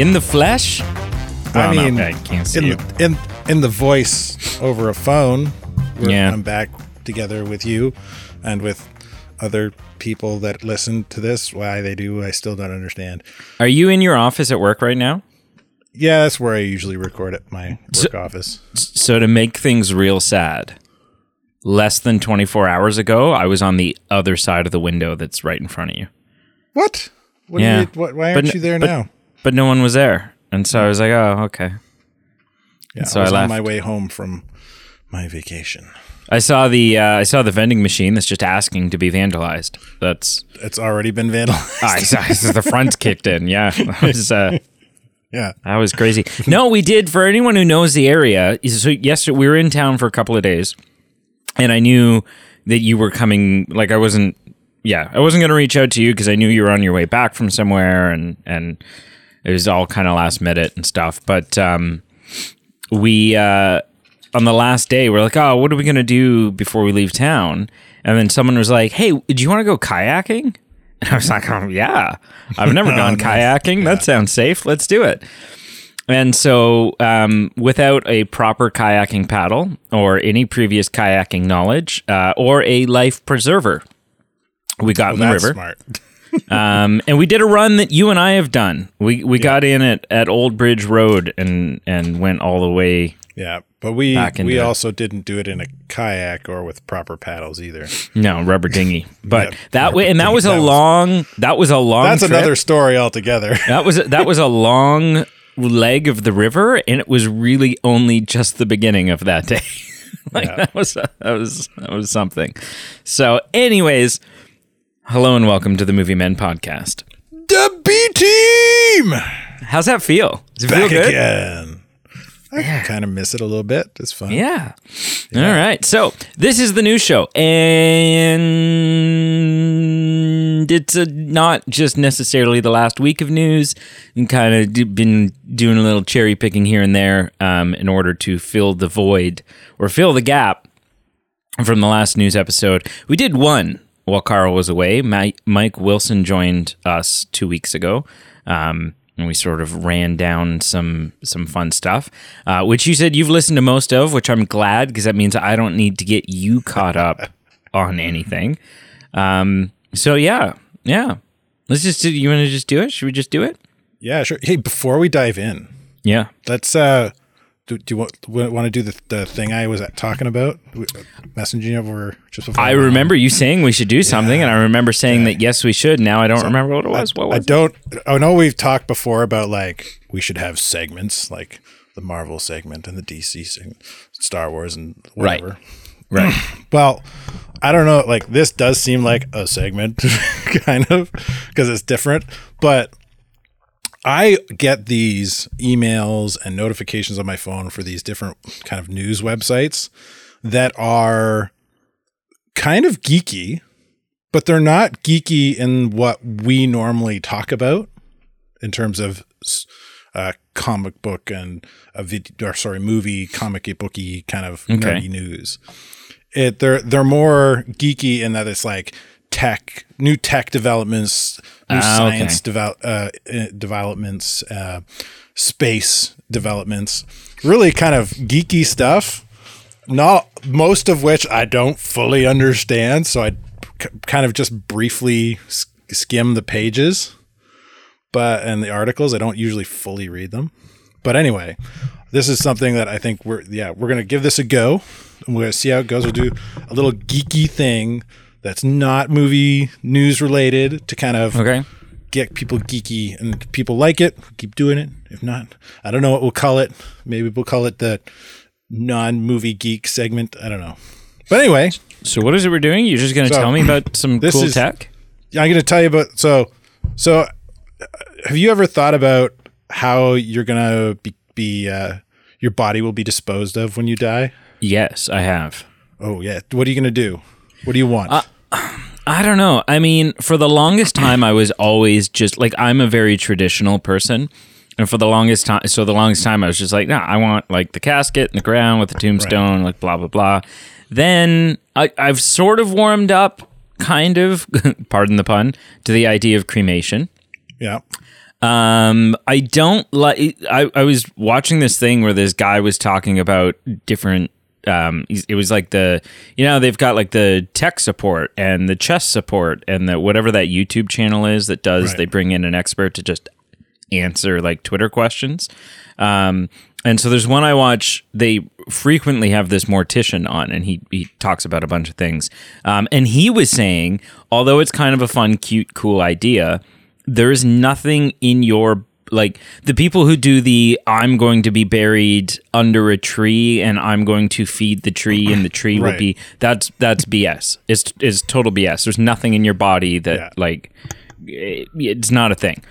in the flesh. I Well, mean, I can't see in you. the, in in the voice over a phone. We're- Yeah. I'm back together with you and with other people that listen to this. Why they do, I still don't understand. Are you in your office at work right now? Yeah, that's where I usually record at my work office. So to make things real sad, less than 24 hours ago, I was on the other side of the window that's right in front of you. What? What? Yeah. You, what why aren't But- you there but- now? But no one was there. And so I was like, oh, okay. Yeah, so I was I on my way home from my vacation. I saw the uh, I saw the vending machine that's just asking to be vandalized. That's It's already been vandalized. I saw the front kicked in. Yeah, that was uh, yeah. that was crazy. No, we did. For anyone who knows the area, so yesterday we were in town for a couple of days, and I knew that you were coming. Like I wasn't. Yeah, I wasn't going to reach out to you because I knew you were on your way back from somewhere, and and it was all kind of last minute and stuff. But um, we uh, on the last day we're like, oh, what are we going to do before we leave town? And then someone was like, hey, do you want to go kayaking? And I was like, oh, yeah, I've never gone kayaking. That sounds safe. Let's do it. And so, um, without a proper kayaking paddle or any previous kayaking knowledge uh, or a life preserver, we got in the That's river. smart. Um, and we did a run that you and I have done. We we got in at, at Old Bridge Road and and went all the way. Yeah, but we we also didn't do it in a kayak or with proper paddles either. No rubber dinghy, but Yeah, that way, and that was a That was- long. That was a long. That's trip. another story altogether. That was that was a long leg of the river, and it was really only just the beginning of that day. like Yeah. that was that was that was something. So, anyways, hello and welcome to the Movie Men podcast. the B team How's that feel? Does it feel back good? again. I kind of miss it a little bit. It's fun. Yeah. All right. So this is the new show, and it's uh not just necessarily the last week of news. And kind of been doing a little cherry picking here and there um, in order to fill the void or fill the gap from the last news episode. We did one while Carl was away. Mike Wilson joined us two weeks ago. Um, and we sort of ran down some some fun stuff, uh, which you said you've listened to most of, which I'm glad because that means I don't need to get you caught up on anything. Um, so yeah, yeah. Let's just do. You want to just do it? Should we just do it? Yeah, sure. Hey, before we dive in, Yeah. let's uh do, do you want, want to do the, the thing I was talking about? Messaging over just before I we went on? remember you saying we should do something, and I remember saying that yes, we should. Now I don't remember what it was. What was I don't. I know we've talked before about like we should have segments like the Marvel segment and the DC segment, Star Wars and whatever. Right. whatever. Right. Well, I don't know. Like this does seem like a segment, kind of, because it's different. But I get these emails and notifications on my phone for these different kind of news websites that are kind of geeky, but they're not geeky in what we normally talk about in terms of uh, comic book and a video, or sorry, movie, comic booky kind of Okay. nerdy news. It they're they're more geeky in that it's like tech, new tech developments, new okay. science develop uh, uh, developments, uh, space developments, really kind of geeky stuff. Not most of which I don't fully understand, so I k- kind of just briefly skim the pages, but and the articles. I don't usually fully read them, but anyway, this is something that I think we're yeah we're gonna give this a go. And we're gonna see how it goes. We'll do a little geeky thing that's not movie news related to kind of Okay. get people geeky and people like it keep doing it if not i don't know what we'll call it maybe we'll call it the non-movie geek segment i don't know but anyway So what is it we're doing? You're just going to So, tell me about some this cool is- tech? i'm going to tell you about so so uh, have you ever thought about how you're going to be, be uh, your body will be disposed of when you die Yes, I have. oh yeah what are you going to do what do you want Uh, I don't know. I mean, for the longest time, I was always just like I'm a very traditional person, and for the longest time, so the longest time, I was just like, nah, I want like the casket in the ground with the tombstone, like blah blah blah. Then I, I've sort of warmed up, kind of, pardon the pun, to the idea of cremation. yeah Um, I don't like. I, I was watching this thing where this guy was talking about different. Um, it was like the you know they've got like the tech support and the chess support and the whatever that YouTube channel is that does. Right. They bring in an expert to just answer like Twitter questions. Um, and so there's one I watch. They frequently have this mortician on, and he he talks about a bunch of things. Um, and he was saying, although it's kind of a fun, cute, cool idea, there is nothing in your like the people who do the I'm going to be buried under a tree and I'm going to feed the tree and the tree will be that's that's BS. It's it's total BS. There's nothing in your body that Yeah. like it- it's not a thing.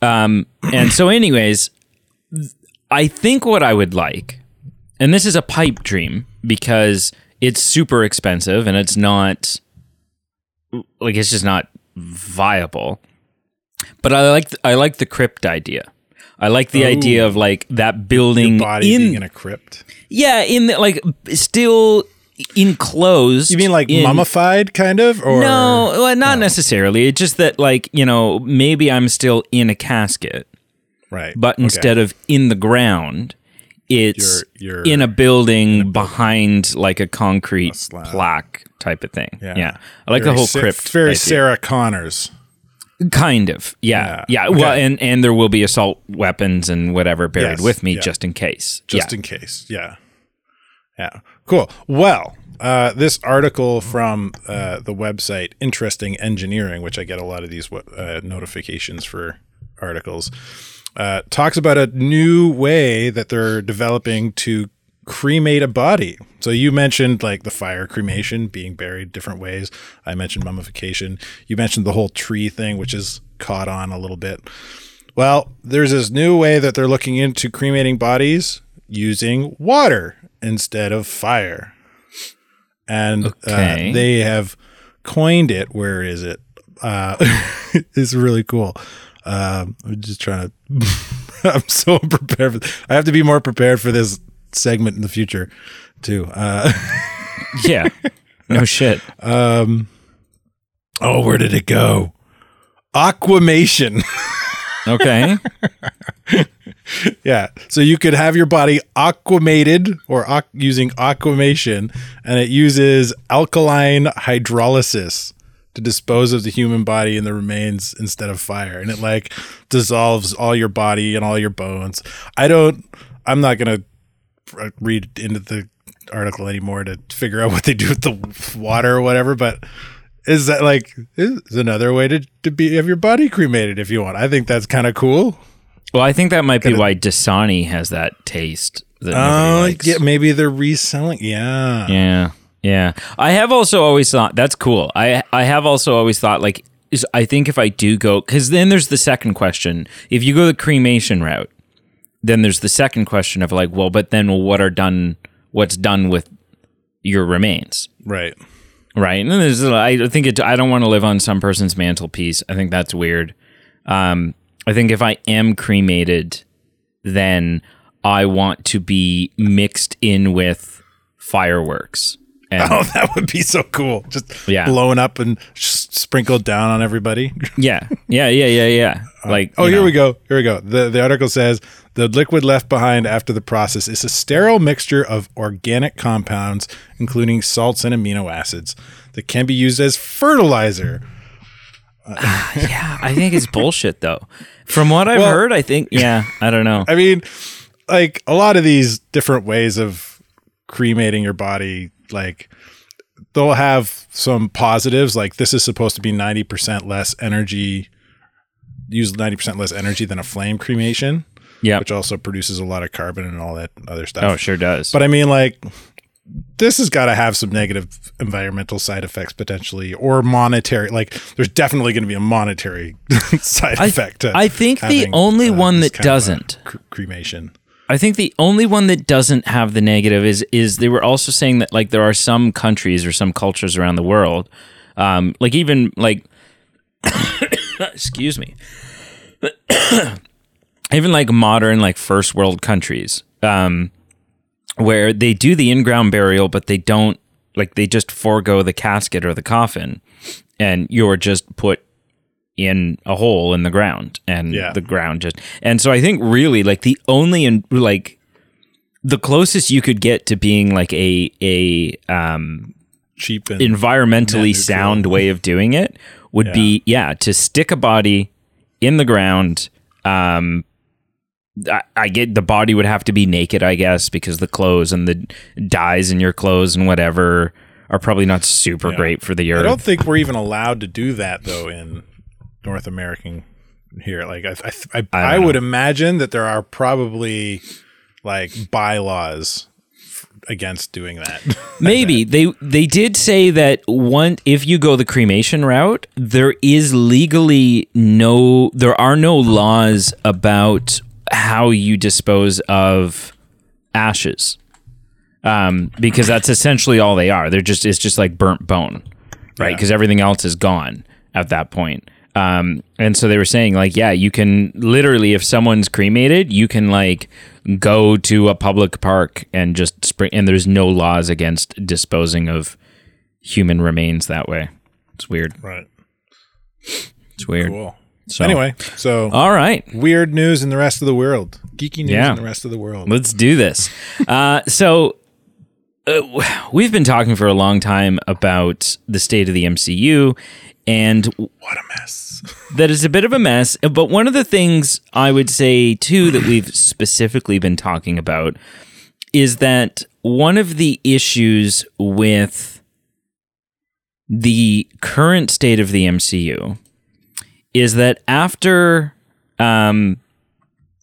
Um, and so, anyways, I think what I would like, and this is a pipe dream because it's super expensive and it's not like it's just not viable. But I like I like the crypt idea. I like the idea of like that building Body in being in a crypt. yeah in the, like still enclosed. You mean like in- mummified, kind of? Or no, well, not necessarily. It's just that, like, you know, maybe I'm still in a casket, right? but Okay. instead of in the ground, it's You're- you're in a building behind like a concrete slab. plaque type of thing. Yeah, Yeah. I like Very the whole crypt. Very idea. Sarah Connors. Kind of. Yeah, Yeah. yeah. Well, and and there will be assault weapons and whatever buried Yes, with me yeah. just in case. just yeah. in case. Yeah. Yeah. Cool. Well, uh, this article from uh, the website Interesting Engineering, which I get a lot of these uh, notifications for articles, uh, talks about a new way that they're developing to cremate a body. So you mentioned like the fire cremation being buried different ways. I mentioned mummification. You mentioned the whole tree thing, which is caught on a little bit. Well, there's this new way that they're looking into cremating bodies using water instead of fire. And Okay. uh, they have coined it. Where is it? Uh, it's really cool. Um, I'm just trying to. I'm so prepared. For, I have to be more prepared for this segment in the future, too. Uh, yeah. No shit. Um, oh, where did it go? Aquamation. Okay. Yeah. So you could have your body aquamated or aqu- using aquamation, and it uses alkaline hydrolysis to dispose of the human body and the remains instead of fire. And it like dissolves all your body and all your bones. I don't, I'm not going to Uh, read into the article anymore to figure out what they do with the water or whatever, but. Is that like is another way to, to be have your body cremated if you want? I think that's kind of cool. Well, I think that might be why Dasani has that taste that Oh, likes. yeah, maybe they're reselling. Yeah. Yeah. Yeah. I have also always thought that's cool. I I have also always thought like is I think if I do go cuz then there's the second question. If you go the cremation route, then there's the second question of like, well, but then what are done what's done with your remains? Right. Right. And then there's I think it I don't want to live on some person's mantelpiece. I think that's weird. Um I think if I am cremated, then I want to be mixed in with fireworks. And Oh, that would be so cool. Just Yeah. blowing up and sprinkled down on everybody. yeah. Yeah, yeah, yeah, yeah. Uh, like Oh, here know. we go. Here we go. The the article says the liquid left behind after the process is a sterile mixture of organic compounds, including salts and amino acids, that can be used as fertilizer. Ah, yeah, I think it's bullshit though. From what I've Well- heard, I think yeah, I don't know. I mean, like a lot of these different ways of cremating your body, like they'll have some positives. Like this is supposed to be 90% less energy, use 90% less energy than a flame cremation, Yeah. which also produces a lot of carbon and all that other stuff. Oh, sure does. But I mean, like, this has got to have some negative environmental side effects potentially, or monetary. Like, there's definitely going to be a monetary side I, effect. To I think the only uh, one that kind of a doesn't. cr- cremation. I think the only one that doesn't have the negative is is they were also saying that like there are some countries or some cultures around the world, um, like even like, excuse me, even like modern like first world countries, um, where they do the in ground burial, but they don't like they just forego the casket or the coffin, and you're just put in a hole in the ground and Yeah. the ground just and so I think really like the only and like the closest you could get to being like a a um Cheap and environmentally sound way of doing it would be yeah to stick a body in the ground um I, I get the body would have to be naked i guess because the clothes and the dyes in your clothes and whatever are probably not super great for the earth. I don't think we're even allowed to do that though in North American here. Like I, I, I, I, don't would imagine that there are probably like bylaws f- against doing that. Maybe they they did say that one if you go the cremation route, there is legally no there are no laws about how you dispose of ashes. Um, because that's essentially all they are. They're just it's just like burnt bone, right? Yeah. Because everything else is gone at that point. Um, and so they were saying like, yeah, you can literally if someone's cremated, you can like go to a public park and just spring. And there's no laws against disposing of human remains that way. It's weird. right. It's weird. Cool. So Anyway, so all right. weird news in the rest of the world. Geeky news Yeah. in the rest of the world. Let's do this. Uh, so, uh, we've been talking for a long time about the state of the MCU, and What a mess. that is a bit of a mess. But one of the things I would say, too, that we've specifically been talking about is that one of the issues with the current state of the MCU is that after um,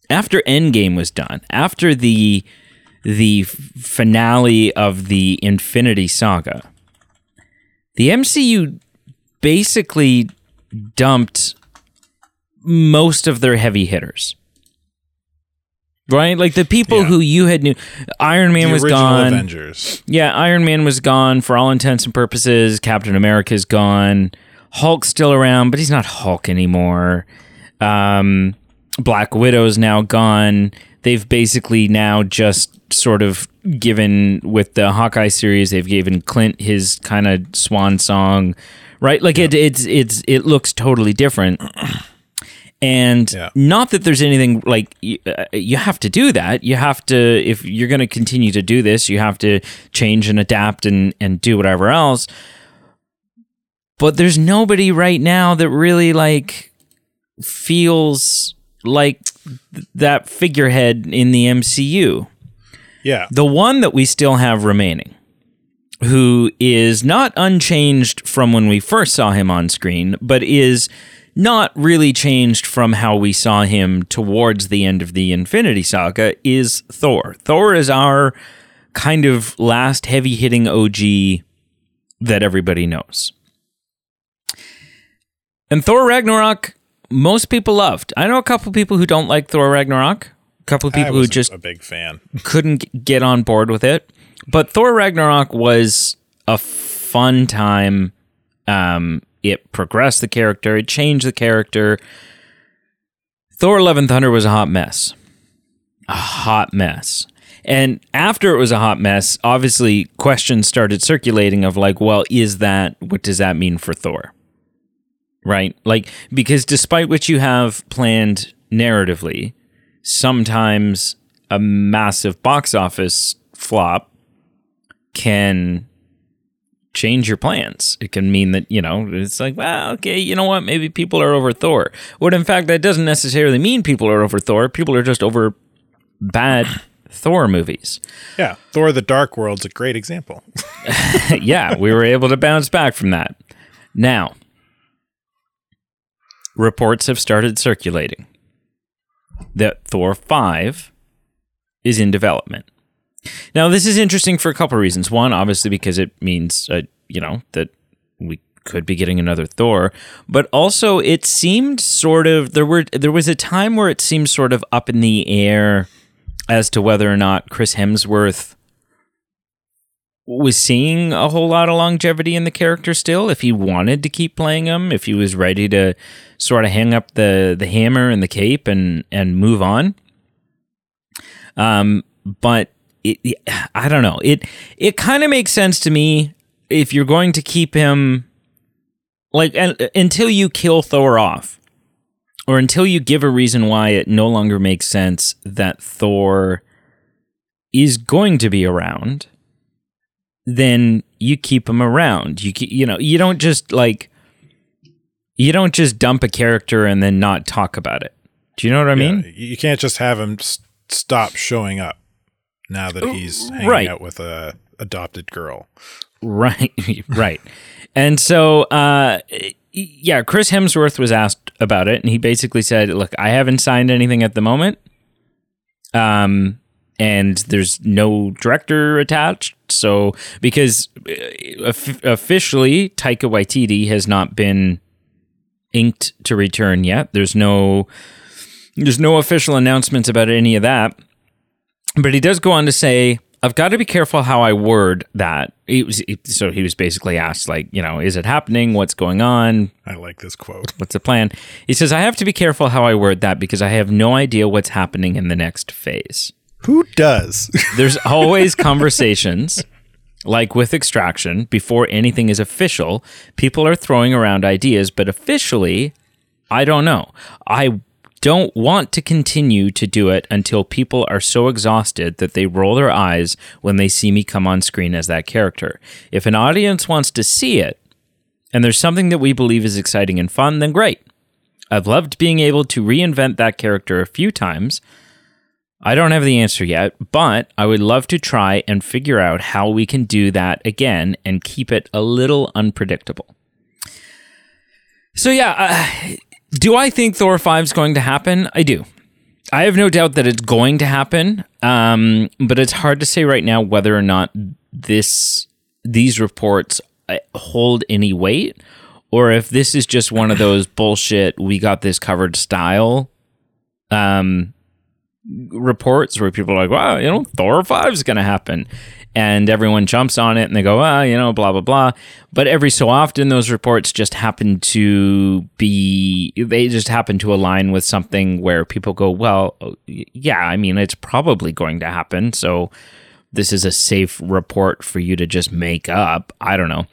after Endgame was done, after the the finale of the Infinity Saga, the MCU basically dumped most of their heavy hitters. Right? Like the people Yeah. who you had knew Iron Man the was gone. Avengers. Yeah, Iron Man was gone for all intents and purposes. Captain America's gone. Hulk's still around, but he's not Hulk anymore. Um, Black Widow's now gone. They've basically now just sort of given with the Hawkeye series. They've given Clint his kind of swan song, right? Like it, it's it's it looks totally different. And Yeah. not that there's anything like you, uh, you have to do that. You have to if you're going to continue to do this, you have to change and adapt and and do whatever else. But there's nobody right now that really like feels like th- that figurehead in the MCU. Yeah. The one that we still have remaining, who is not unchanged from when we first saw him on screen, but is not really changed from how we saw him towards the end of the Infinity Saga, is Thor. Thor is our kind of last heavy hitting OG that everybody knows. And Thor Ragnarok, most people loved. I know a couple people who don't like Thor Ragnarok. Couple of people who just a big fan. couldn't get on board with it. But Thor Ragnarok was a fun time. Um, it progressed the character, it changed the character. Thor Love and Thunder was a hot mess. A hot mess. And after it was a hot mess, obviously questions started circulating of like, well, is that what does that mean for Thor? Right? Like because despite what you have planned narratively, sometimes a massive box office flop can change your plans. It can mean that, you know, it's like, well, okay, you know what? Maybe people are over Thor. What in fact, that doesn't necessarily mean people are over Thor. People are just over bad Thor movies. Yeah. Thor the Dark World's a great example. yeah, we were able to bounce back from that. Now, reports have started circulating that Thor 5 is in development. Now, this is interesting for a couple of reasons. One, obviously, because it means, uh, you know, that we could be getting another Thor, but also it seemed sort of there were there was a time where it seemed sort of up in the air as to whether or not Chris Hemsworth was seeing a whole lot of longevity in the character still. If he wanted to keep playing him if he was ready to sort of hang up the the hammer and the cape and and move on. Um but it, i don't know. It it kind of makes sense to me if you're going to keep him like and, until you kill Thor off, or until you give a reason why it no longer makes sense that Thor is going to be around, then you keep him around. You keep, you know you don't just like you don't just dump a character and then not talk about it. Do you know what I mean? Yeah, you can't just have him s- stop showing up now that he's hanging right. out with a adopted girl. Right, right. And so, uh, yeah, Chris Hemsworth was asked about it, and he basically said, "Look, I haven't signed anything at the moment, um, and there's no director attached. So because uh, officially, Taika Waititi has not been inked to return yet. There's no, there's no official announcements about any of that. But he does go on to say." I've got to be careful how I word that. He was, he- so he was basically asked, like, you know, is it happening? What's going on? I like this quote. What's the plan? He says, I have to be careful how I word that because I have no idea what's happening in the next phase. Who does? There's always conversations, like with extraction, before anything is official. People are throwing around ideas, but officially, I don't know. I don't want to continue to do it until people are so exhausted that they roll their eyes when they see me come on screen as that character. If an audience wants to see it, and there's something that we believe is exciting and fun, then great. I've loved being able to reinvent that character a few times. I don't have the answer yet, but I would love to try and figure out how we can do that again and keep it a little unpredictable. So, yeah, uh, do I think Thor 5 is going to happen? I do. I have no doubt that it's going to happen, um, but it's hard to say right now whether or not this these reports uh, hold any weight, or if this is just one of those bullshit "we got this covered" style um, reports where people are like, "Wow, you know, Thor five is going to happen," and everyone jumps on it and they go, "Ah, you know, blah blah blah." But every so often, those reports just happen to be they just happen to align with something where people go, "Well, yeah, I mean, it's probably going to happen." So this is a safe report for you to just make up. I don't know.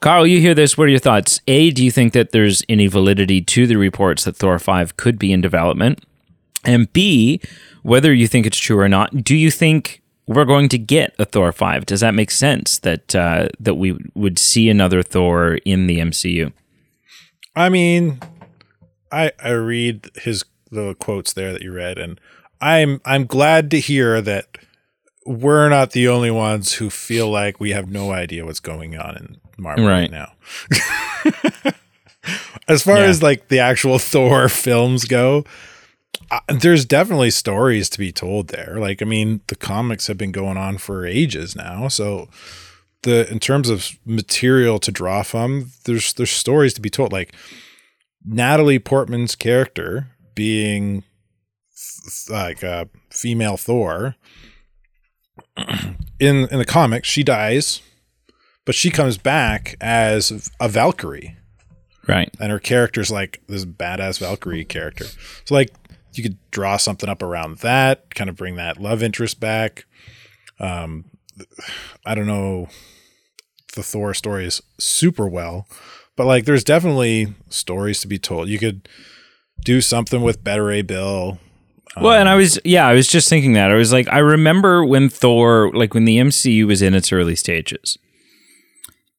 Carl, you hear this. What are your thoughts? A, do you think that there's any validity to the reports that Thor 5 could be in development? And B, whether you think it's true or not, do you think we're going to get a Thor 5? Does that make sense that uh, that we would see another Thor in the MCU? I mean, I I read his the quotes there that you read, and I'm I'm glad to hear that we're not the only ones who feel like we have no idea what's going on in Marvel right, Right. now. as far Yeah. as like the actual Thor films go, uh, there's definitely stories to be told there. Like, I mean, the comics have been going on for ages now, so the in terms of material to draw from, there's there's stories to be told. Like Natalie Portman's character being th- like a female Thor in in the comics, she dies, but she comes back as a Valkyrie Right. and her character's like this badass Valkyrie character. So like you could draw something up around that, kind of bring that love interest back. Um, I don't know the Thor stories super well, but like there's definitely stories to be told. You could do something with Beta Ray Bill. Well, and I was yeah, I was just thinking that. I was like I remember when Thor like when the MCU was in its early stages.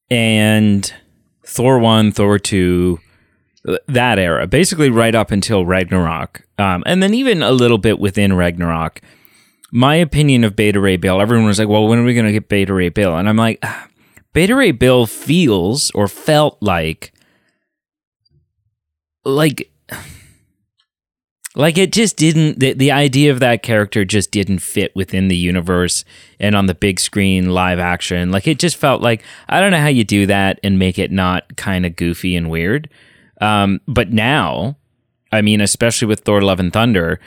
And Thor 1, Thor 2, that era, basically right up until Ragnarok. Um, and then even a little bit within Ragnarok. My opinion of Beta Ray Bill, everyone was like, "Well, when are we going to get Beta Ray Bill?" And I'm like, "Ah, Beta Ray Bill feels or felt like like like it just didn't the, the idea of that character just didn't fit within the universe and on the big screen live action like it just felt like i don't know how you do that and make it not kind of goofy and weird um, but now i mean especially with thor love and thunder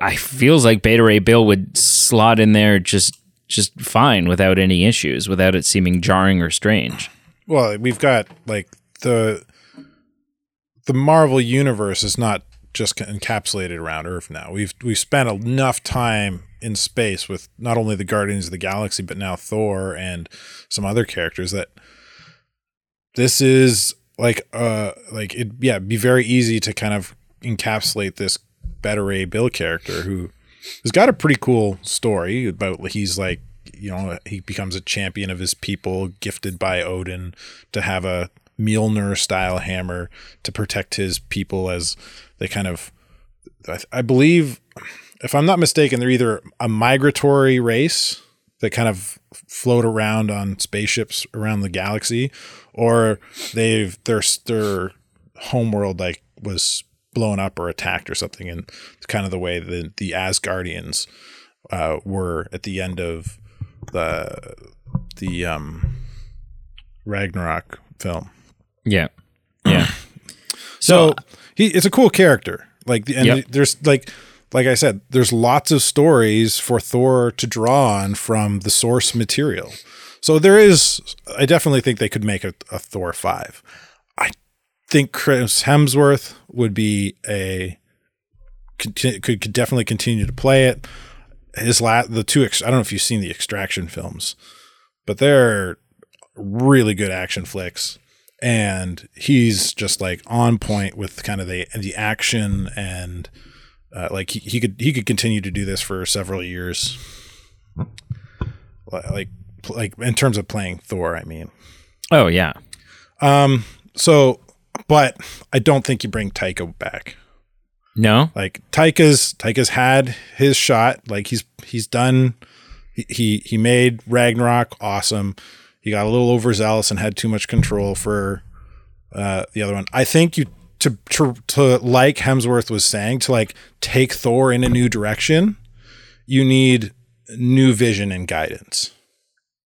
i feels like beta ray bill would slot in there just just fine without any issues without it seeming jarring or strange Well, we've got like the the Marvel universe is not just encapsulated around Earth now. We've we've spent enough time in space with not only the Guardians of the Galaxy but now Thor and some other characters that this is like uh like it yeah be very easy to kind of encapsulate this Beta Ray Bill character who has got a pretty cool story about he's like you know he becomes a champion of his people gifted by Odin to have a Mjolnir style hammer to protect his people as they kind of I, I believe if I'm not mistaken they're either a migratory race that kind of float around on spaceships around the galaxy or they've their their homeworld like was blown up or attacked or something and it's kind of the way the the Asgardians uh, were at the end of the the um Ragnarok film. Yeah. Yeah. So he it's a cool character. Like and Yep. there's like like I said, there's lots of stories for Thor to draw on from the source material. So there is I definitely think they could make a, a Thor 5. I think Chris Hemsworth would be a could, could definitely continue to play it. His la- the two I don't know if you've seen the Extraction films, but they're really good action flicks and he's just like on point with kind of the the action and uh, like he, he could he could continue to do this for several years like like in terms of playing Thor I mean Oh yeah. um so but I don't think you bring Taika back No. like Taika's Taika's had his shot like he's he's done he he, he made Ragnarok awesome he got a little overzealous and had too much control for uh, the other one. I think you to, to to like Hemsworth was saying to like take Thor in a new direction. You need new vision and guidance,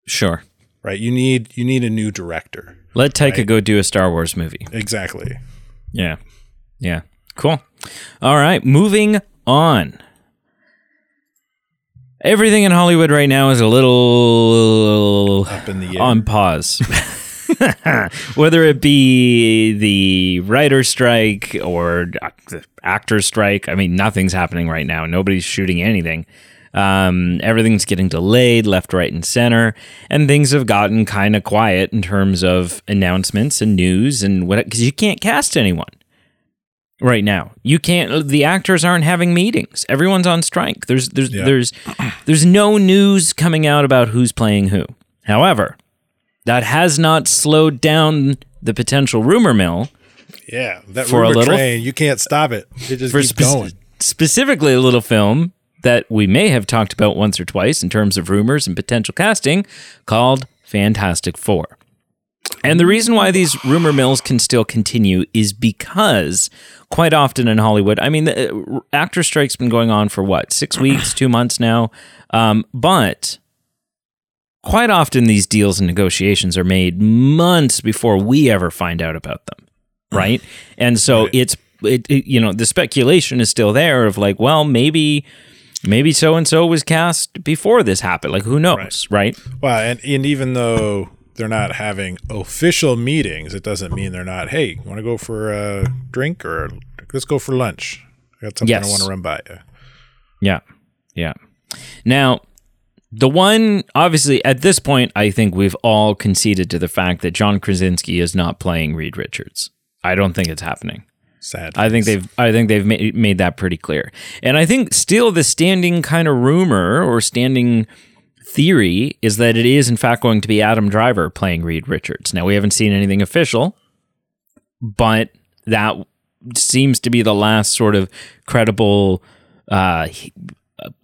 Sure. right? You need you need a new director. Let Taika go do a Star Wars movie. Exactly. Yeah. Yeah. Cool. All right. Moving on. Everything in Hollywood right now is a little Up in the air. on pause. Whether it be the writer strike or the actor strike, I mean, nothing's happening right now. Nobody's shooting anything. Um, everything's getting delayed left, right, and center, and things have gotten kind of quiet in terms of announcements and news and what because you can't cast anyone right now. You can't. The actors aren't having meetings. Everyone's on strike. There's there's Yeah. there's there's no news coming out about who's playing who. However, that has not slowed down the potential rumor mill Yeah, that For a rumor little- train, you can't stop it. It just keeps spec- going. specifically a little film that we may have talked about once or twice in terms of rumors and potential casting called Fantastic Four. And the reason why these rumor mills can still continue is because quite often in Hollywood, I mean, the uh, actor strike's been going on for what, six weeks, two months now? Um, but quite often these deals and negotiations are made months before we ever find out about them. Right. And so it's, it, it, you know, the speculation is still there of like, well, maybe, maybe so and so was cast before this happened. Like, who knows? Right. Well, and, and even though they're not having official meetings, it doesn't mean they're not. Hey, you want to go for a drink or let's go for lunch? I got something Yes. I want to run by you. Yeah. Yeah. Now, the one, obviously, at this point, I think we've all conceded to the fact that John Krasinski is not playing Reed Richards. I don't think it's happening. Sad. I think they've I think they've made, made that pretty clear. And I think still the standing kind of rumor or standing theory is that it is in fact going to be Adam Driver playing Reed Richards. Now we haven't seen anything official, but that seems to be the last sort of credible uh,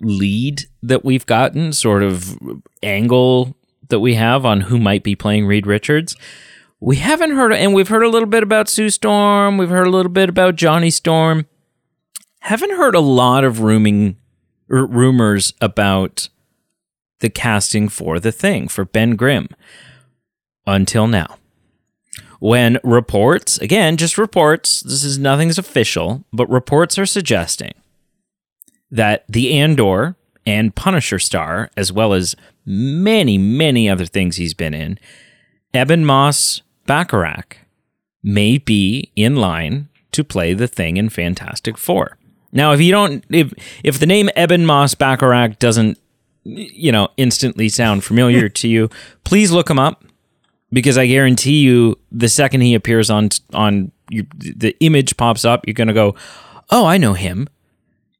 lead that we've gotten, sort of angle that we have on who might be playing Reed Richards. We haven't heard, and we've heard a little bit about Sue Storm. We've heard a little bit about Johnny Storm. Haven't heard a lot of rooming r- rumors about the casting for the thing for Ben Grimm until now. When reports, again, just reports, this is nothing's official, but reports are suggesting that the Andor and Punisher star, as well as many, many other things he's been in, Eben Moss Bacharach may be in line to play the thing in Fantastic Four. Now, if you don't, if if the name Ebon Moss-Bachrach doesn't, you know, instantly sound familiar to you, please look him up. because I guarantee you, the second he appears on on you, the image pops up, you're gonna go, "Oh, I know him,"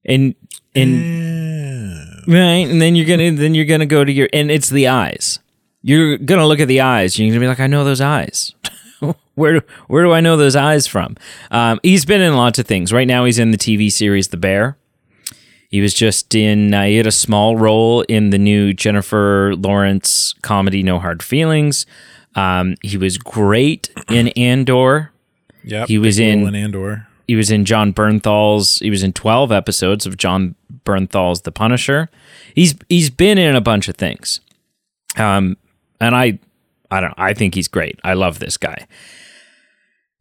and and oh. right, and then you're gonna then you're gonna go to your and it's the eyes. You're gonna look at the eyes. You're gonna be like, "I know those eyes." where do where do I know those eyes from? Um, he's been in lots of things. Right now, he's in the TV series The Bear. He was just in. Uh, he had a small role in the new Jennifer Lawrence comedy No Hard Feelings. Um, he was great in Andor. Yeah, He was in- in Andor. He was in Jon Bernthal's. He was in twelve episodes of Jon Bernthal's The Punisher. He's he's been in a bunch of things. Um, and I, I don't. I think he's great. I love this guy.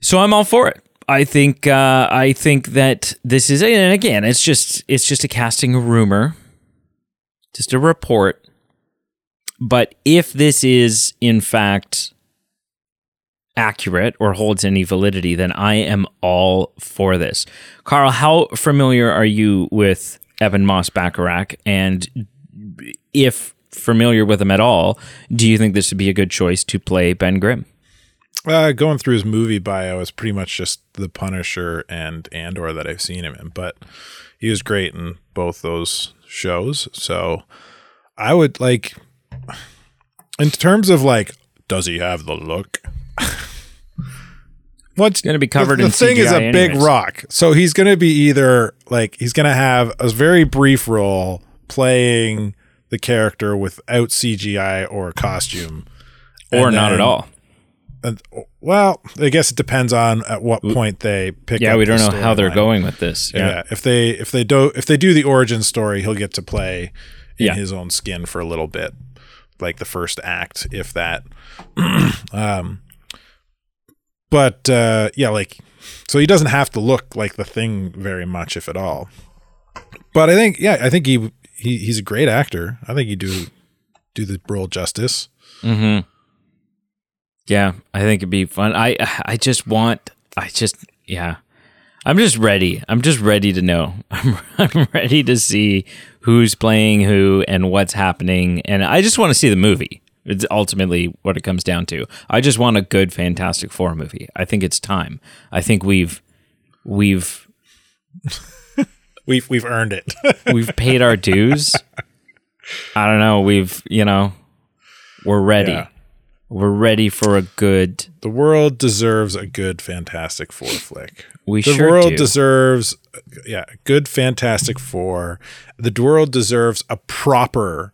So I'm all for it. I think uh, I think that this is and again it's just it's just a casting rumor, just a report. But if this is in fact accurate or holds any validity, then I am all for this. Carl, how familiar are you with Evan Moss-Bachrach? And if familiar with him at all, do you think this would be a good choice to play Ben Grimm? Uh, going through his movie bio is pretty much just The Punisher and Andor that I've seen him in, but he was great in both those shows. So I would like, in terms of like, does he have the look? What's Gonna be covered the, in the thing is a CGI big rock, so he's going to be either like he's going to have a very brief role playing the character without CGI or costume, Or And not at all? and, well, I guess it depends on at what point they pick. Yeah, we don't know how they're storyline. going with this. Yeah. Yeah. if they if they do if they do the origin story, he'll get to play in Yeah. his own skin for a little bit, like the first act, if that. um, but uh, yeah, like so he doesn't have to look like the thing very much, if at all. But I think yeah, I think he he he's a great actor. I think he do do the role justice. Mm-hmm. Yeah, I think it'd be fun. I I just want. I just yeah. I'm just ready. I'm just ready to know. I'm I'm ready to see who's playing who and what's happening, and I just want to see the movie. It's ultimately what it comes down to. I just want a good Fantastic Four movie. I think it's time. I think we've we've We've we've earned it. we've paid our dues. I don't know. We've you know we're ready. Yeah. We're ready for a good. the world deserves a good Fantastic Four flick. We the sure world do. deserves yeah good fantastic four the world deserves a proper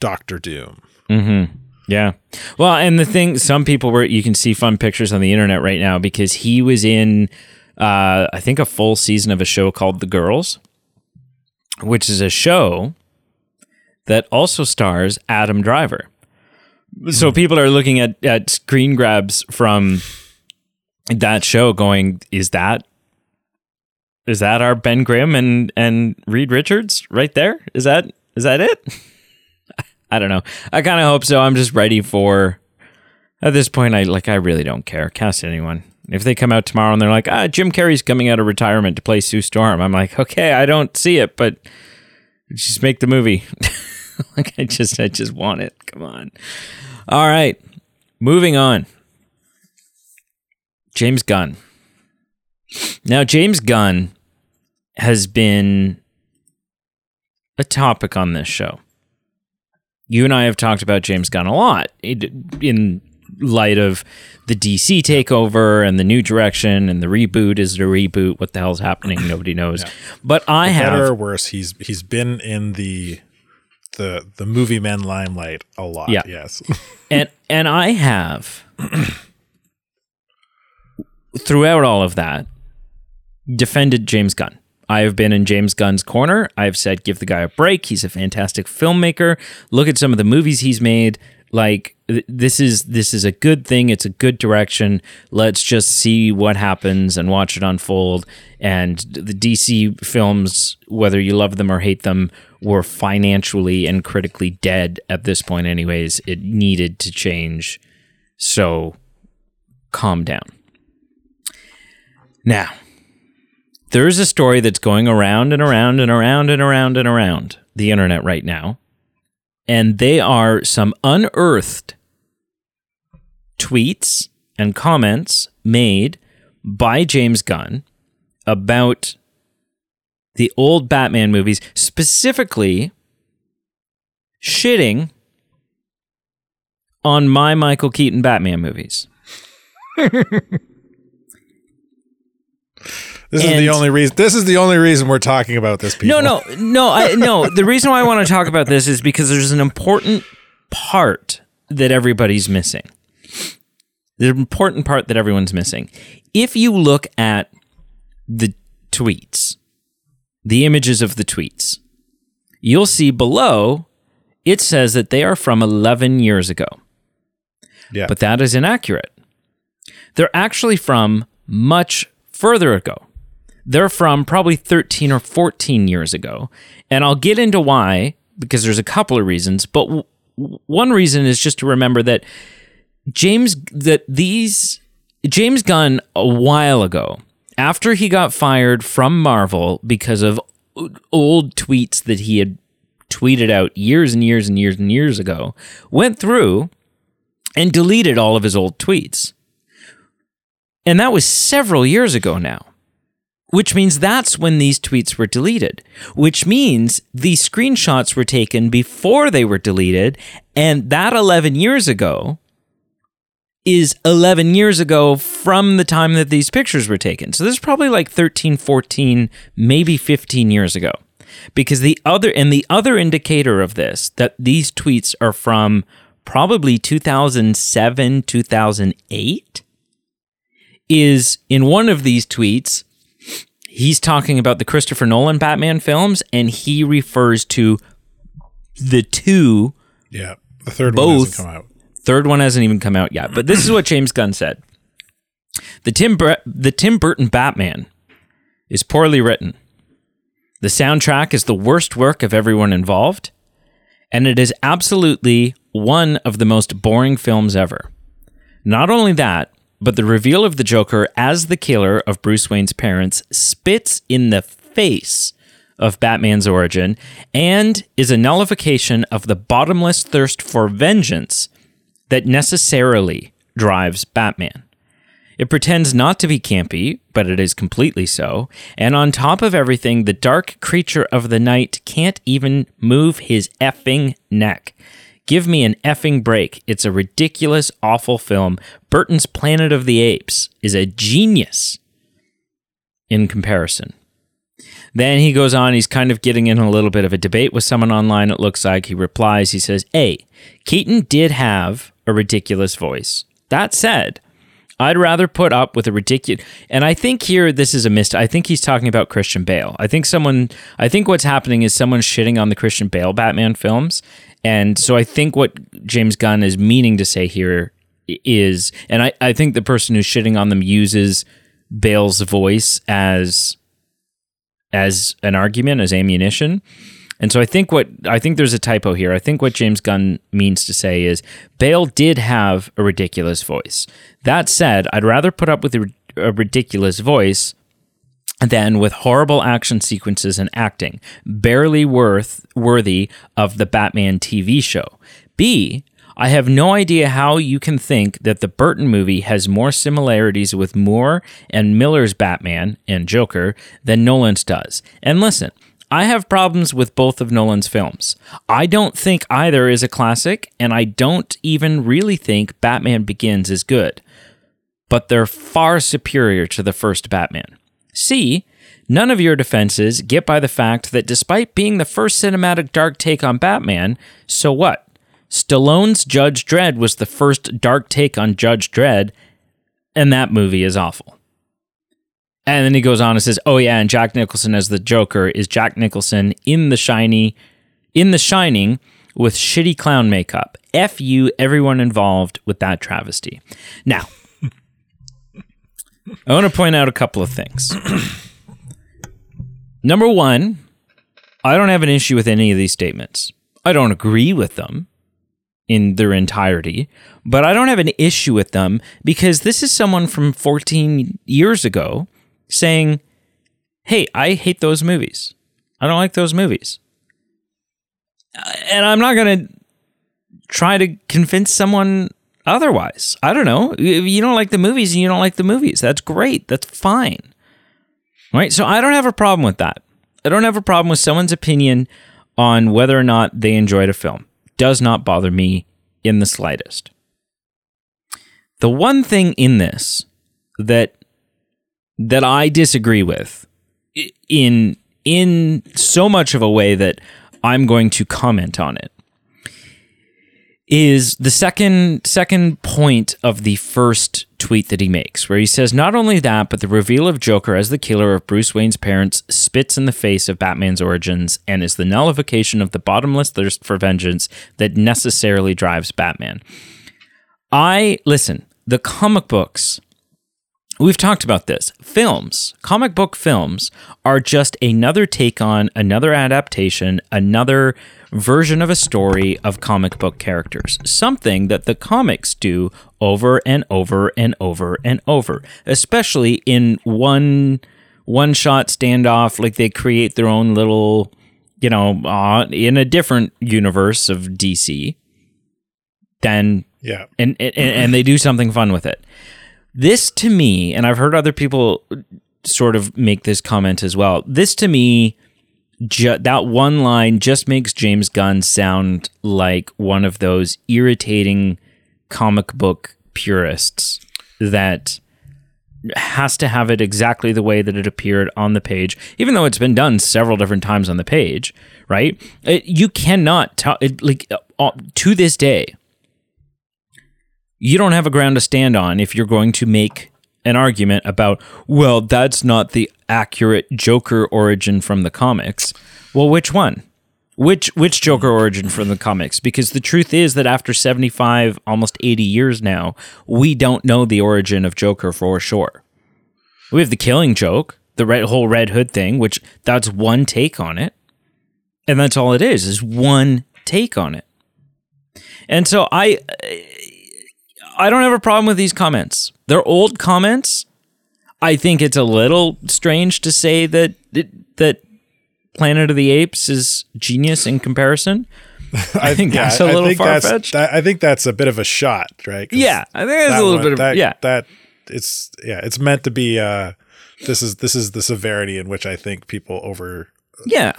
doctor doom Mm-hmm. Yeah. Well, and the thing, some people were, you can see fun pictures on the internet right now because he was in, uh, I think, a full season of a show called The Girls, which is a show that also stars Adam Driver. So people are looking at, at screen grabs from that show going, is that is that our Ben Grimm and and Reed Richards right there? Is that is that it? I don't know. I kind of hope so. I'm just ready for. At this point, I like. I really don't care. Cast anyone. If they come out tomorrow and they're like, ah, Jim Carrey's coming out of retirement to play Sue Storm, I'm like, okay, I don't see it, but just make the movie. like I just, I just want it. Come on. All right, moving on. James Gunn. Now, James Gunn has been a topic on this show. You and I have talked about James Gunn a lot in light of the DC takeover and the new direction and the reboot. Is it a reboot? What the hell's happening? Nobody knows. But I better or have. worse he's he's been in the the the movie men limelight a lot Yeah. yes and and I have throughout all of that defended James Gunn. I have been in James Gunn's corner. I've said give the guy a break. He's a fantastic filmmaker. Look at some of the movies he's made. Like th- this is this is a good thing. It's a good direction. Let's just see what happens and watch it unfold. And the DC films, whether you love them or hate them, were financially and critically dead at this point. Anyways, it needed to change. So calm down. Now, there's a story that's going around and around and around and around and around the internet right now. And they are some unearthed tweets and comments made by James Gunn about the old Batman movies, specifically shitting on my Michael Keaton Batman movies. This is the only reason. This is the only reason we're talking about this. People. No, no, no, I no. The reason why I want to talk about this is because there's an important part that everybody's missing. The important part that everyone's missing. If you look at the tweets, the images of the tweets, you'll see below it says that they are from 11 years ago. Yeah. But that is inaccurate. They're actually from much further ago. They're from probably 13 or 14 years ago. And I'll get into why, because there's a couple of reasons. But w- one reason is just to remember that James, that these, James Gunn a while ago, after he got fired from Marvel because of old tweets that he had tweeted out years and years and years and years ago, went through and deleted all of his old tweets. And that was several years ago now, which means that's when these tweets were deleted, which means these screenshots were taken before they were deleted. And that 11 years ago is 11 years ago from the time that these pictures were taken. So this is probably like 13, 14, maybe 15 years ago. Because the other, and the other indicator of this, that these tweets are from probably 2007, 2008, is in one of these tweets, he's talking about the Christopher Nolan Batman films, and he refers to the two Yeah. The third one Both. hasn't come out. Third one hasn't even come out yet. But this is what James Gunn said. The Tim Bur- the Tim Burton Batman is poorly written. The soundtrack is the worst work of everyone involved, and it is absolutely one of the most boring films ever. Not only that, but the reveal of the Joker as the killer of Bruce Wayne's parents spits in the face of Batman's origin and is a nullification of the bottomless thirst for vengeance that necessarily drives Batman. It pretends not to be campy, but it is completely so. And on top of everything, the dark creature of the night can't even move his effing neck. Give me an effing break. It's a ridiculous, awful film. Burton's Planet of the Apes is a genius in comparison. Then he goes on, he's kind of getting in a little bit of a debate with someone online, it looks like. He replies, he says, A, Keaton did have a ridiculous voice. That said, I'd rather put up with a ridiculous. And I think here this is a mist. I think he's talking about Christian Bale. I think someone. I think what's happening is someone shitting on the Christian Bale Batman films, and so I think what James Gunn is meaning to say here is, and I, I think the person who's shitting on them uses Bale's voice as as an argument, as ammunition. And so I think what I think there's a typo here. I think what James Gunn means to say is Bale did have a ridiculous voice. That said, I'd rather put up with a, a ridiculous voice than with horrible action sequences and acting, barely worth worthy of the Batman TV show. B, I have no idea how you can think that the Burton movie has more similarities with Moore and Miller's Batman and Joker than Nolan's does. And listen, I have problems with both of Nolan's films. I don't think either is a classic, and I don't even really think Batman Begins is good. But they're far superior to the first Batman. C, none of your defenses get by the fact that despite being the first cinematic dark take on Batman, so what? Stallone's Judge Dredd was the first dark take on Judge Dredd, and that movie is awful. And then he goes on and says, "Oh yeah, and Jack Nicholson as the Joker is Jack Nicholson in the shiny, in The Shining with shitty clown makeup. F you, everyone involved with that travesty." Now, I want to point out a couple of things. Number one, I don't have an issue with any of these statements. I don't agree with them in their entirety, but I don't have an issue with them because this is someone from 14 years ago saying, Hey, I hate those movies. I don't like those movies. Uh, and I'm not going to try to convince someone otherwise. I don't know. If you don't like the movies and you don't like the movies, that's great. That's fine. Right? So I don't have a problem with that. I don't have a problem with someone's opinion on whether or not they enjoyed a film. Does not bother me in the slightest. The one thing in this that that I disagree with in in so much of a way that I'm going to comment on it is the second second point of the first tweet that he makes where he says not only that but the reveal of Joker as the killer of Bruce Wayne's parents spits in the face of Batman's origins and is the nullification of the bottomless thirst for vengeance that necessarily drives Batman. I listen, the comic books We've talked about this. Films, comic book films, are just another take on, another adaptation, another version of a story of comic book characters. Something that the comics do over and over and over and over, especially in one one shot standoff. Like they create their own little, you know, uh, in a different universe of DC. Then Yeah. and, and and they do something fun with it. This to me, and I've heard other people sort of make this comment as well. This to me, ju- that one line just makes James Gunn sound like one of those irritating comic book purists that has to have it exactly the way that it appeared on the page, even though it's been done several different times on the page, right? It, you cannot tell, it, like, uh, to this day, you don't have a ground to stand on if you're going to make an argument about, well, that's not the accurate Joker origin from the comics. Well, which one? Which which Joker origin from the comics? Because the truth is that after 75, almost 80 years now, we don't know the origin of Joker for sure. We have the killing joke, the red whole Red Hood thing, which that's one take on it. And that's all it is, is one take on it. And so I I don't have a problem with these comments. They're old comments. I think it's a little strange to say that that Planet of the Apes is genius in comparison. I think that's a little far fetched. that- I think that's a bit of a shot, right? Yeah, I think that's a little one- bit of that, yeah. That it's yeah, it's meant to be. uh This is this is the severity in which I think people over Yeah.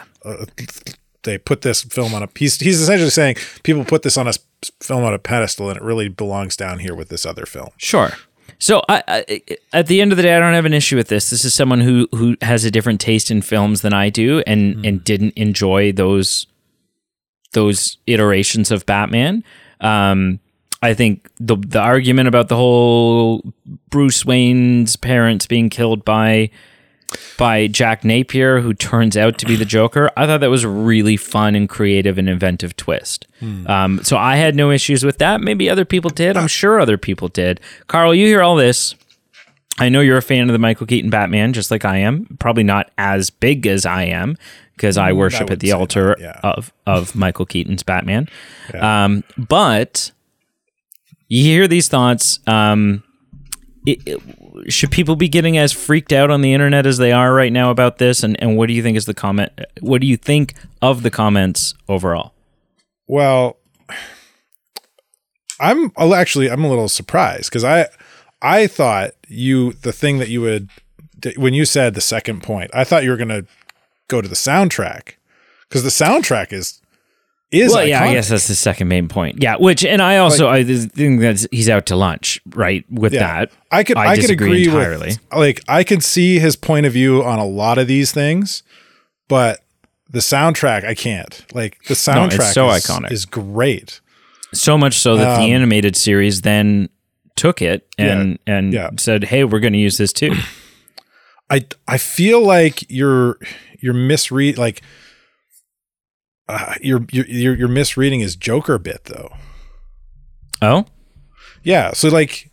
they put this film on a he's he's essentially saying people put this on a s- film on a pedestal and it really belongs down here with this other film. Sure. So I, I, at the end of the day, I don't have an issue with this. This is someone who who has a different taste in films than I do, and and didn't enjoy those those iterations of Batman. Um, I think the the argument about the whole Bruce Wayne's parents being killed by by Jack Napier, who turns out to be the Joker. I thought that was a really fun and creative and inventive twist. Um, so I had no issues with that. Maybe other people did. I'm sure other people did. Carl, you hear all this. I know you're a fan of the Michael Keaton Batman, just like I am. Probably not as big as I am because I worship at the altar that, yeah. of of Michael Keaton's Batman. Um, but you hear these thoughts. Um, it, it- should people be getting as freaked out on the internet as they are right now about this? And, and what do you think is the comment? What do you think of the comments overall? Well, I'm actually I'm a little surprised because I I thought you the thing that you would when you said the second point I thought you were gonna go to the soundtrack because the soundtrack is is well, yeah, I guess that's the second main point. Yeah, which and I also I think that he's out to lunch, right? With Yeah. that, I could I, could agree entirely. with like I can see his point of view on a lot of these things, but the soundtrack I can't. Like the soundtrack it's so is, iconic. is great. so much so that Um, the animated series then took it and and yeah. said, "Hey, we're going to use this too." I I feel like you're you're misread like uh, you're, you're you're you're misreading his Joker bit though. oh, Yeah, so like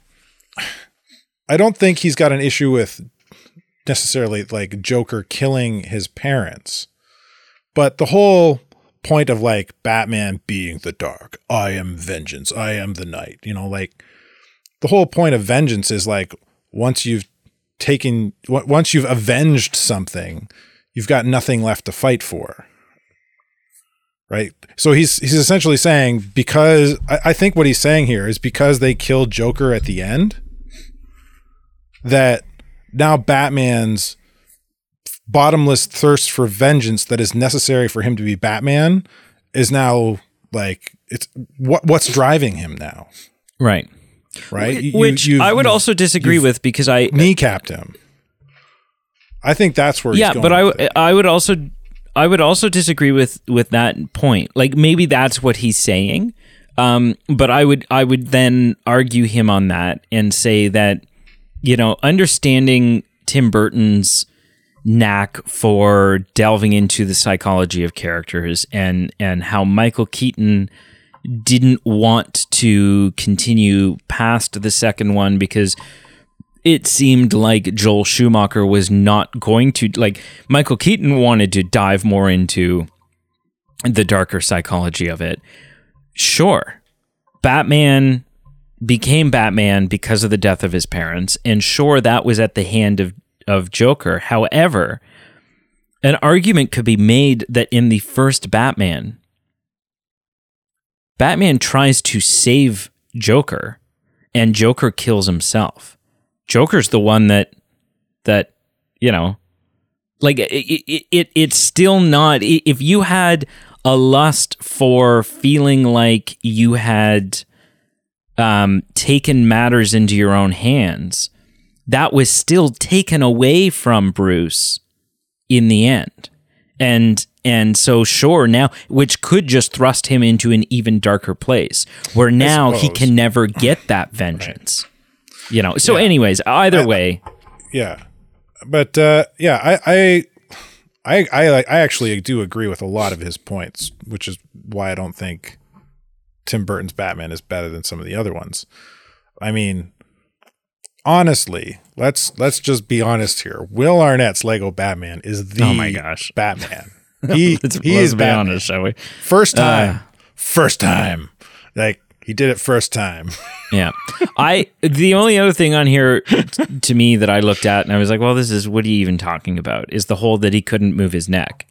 I don't think he's got an issue with necessarily like Joker killing his parents. But the whole point of like Batman being the dark, I am vengeance, I am the night, you know, like the whole point of vengeance is like once you've taken once you've avenged something, you've got nothing left to fight for. Right? So he's he's essentially saying because I, I think what he's saying here is because they killed Joker at the end, that now Batman's bottomless thirst for vengeance that is necessary for him to be Batman is now like it's what what's driving him now, Right. right? You- Which you've- I would also disagree with because I kneecapped him. I think that's where yeah, going but I with w- it. I would also I would also disagree with with that point. Like maybe that's what he's saying. Um, but I would I would then argue him on that and say that you know understanding Tim Burton's knack for delving into the psychology of characters and and how Michael Keaton didn't want to continue past the second one because it seemed like Joel Schumacher was not going to like Michael Keaton wanted to dive more into the darker psychology of it. Sure. Batman became Batman because of the death of his parents and sure that was at the hand of of Joker. However, an argument could be made that in the first Batman Batman tries to save Joker and Joker kills himself. Joker's the one that that you know like it, it, it it's still not if you had a lust for feeling like you had um taken matters into your own hands that was still taken away from Bruce in the end. And and so sure now which could just thrust him into an even darker place where now he can never get that vengeance you know so anyways either way Yeah, but uh, yeah, I, I, I, I, I actually do agree with a lot of his points, which is why I don't think Tim Burton's Batman is better than some of the other ones. I mean, honestly, let's let's just be honest here. Will Arnett's Lego Batman is the Oh my gosh. Batman. He let's, he let's is be Batman. honest shall we First time, first time. Like he did it first time. Yeah. I the only other thing on here t- to me that I looked at and I was like, well, this is what are you even talking about? Is the whole that he couldn't move his neck.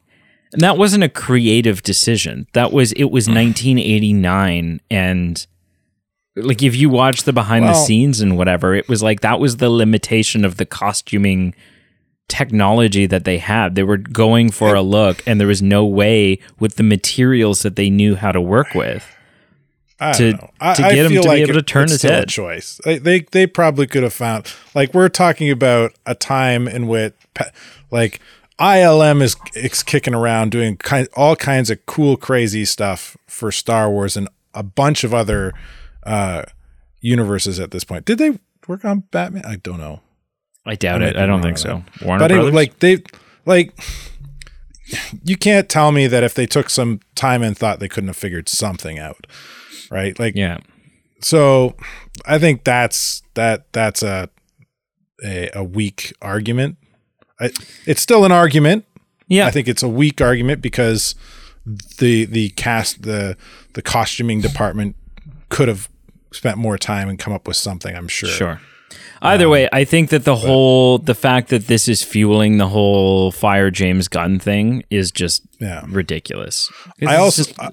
And that wasn't a creative decision. That was it was 1989 and like if you watch the behind the scenes and whatever, it was like that was the limitation of the costuming technology that they had. They were going for a look and there was no way with the materials that they knew how to work with. I to- I, to I get him feel to be like able to turn his head. Choice. They, they they probably could have found like we're talking about a time in which like ILM is, is kicking around doing kind all kinds of cool crazy stuff for Star Wars and a bunch of other uh universes at this point. Did they work on Batman? I don't know. I doubt I it. I don't think so. Warner but Brothers? like they like you can't tell me that if they took some time and thought they couldn't have figured something out. Right? Like yeah. so I think that's that that's a a, a weak argument. I, it's still an argument. Yeah. I think it's a weak argument because the the cast the the costuming department could have spent more time and come up with something. I'm sure. Sure. Either way, I think that the whole the fact that this is fueling the whole fire James Gunn thing is just Yeah. ridiculous. I also, just- uh,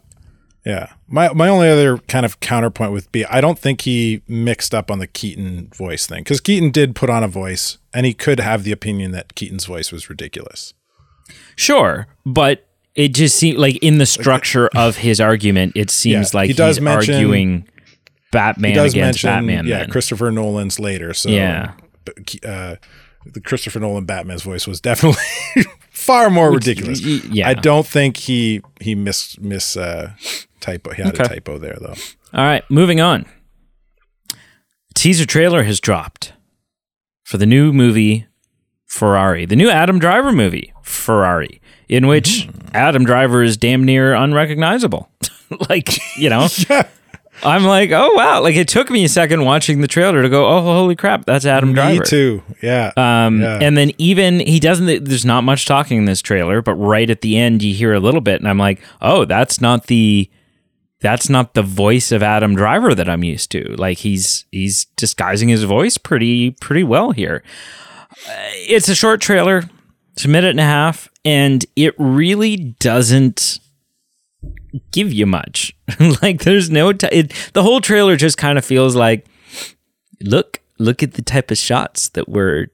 yeah. My my only other kind of counterpoint with B, I don't think he mixed up on the Keaton voice thing because Keaton did put on a voice, and he could have the opinion that Keaton's voice was ridiculous. sure, but it just seems like in the structure of his argument, it seems Yeah, like he does he's mention- arguing Batman against mention, Batman. yeah, then. Christopher Nolan's later. So Yeah. uh, the Christopher Nolan Batman's voice was definitely far more ridiculous. y- yeah. I don't think he he miss miss uh, typo. He had a typo there though. All right, moving on. Teaser trailer has dropped for the new movie Ferrari, the new Adam Driver movie Ferrari, in which Adam Driver is damn near unrecognizable. like, you know, I'm like, oh wow! Like it took me a second watching the trailer to go, oh holy crap, that's Adam Driver. Me too. Yeah. Um, Yeah. And then even he doesn't. There's not much talking in this trailer, but right at the end you hear a little bit, and I'm like, oh, that's not the that's not the voice of Adam Driver that I'm used to. Like he's he's disguising his voice pretty pretty well here. Uh, it's a short trailer. It's a minute and a half, and it really doesn't give you much. like there's no t- it, the whole trailer just kind of feels like look look at the type of shots that we're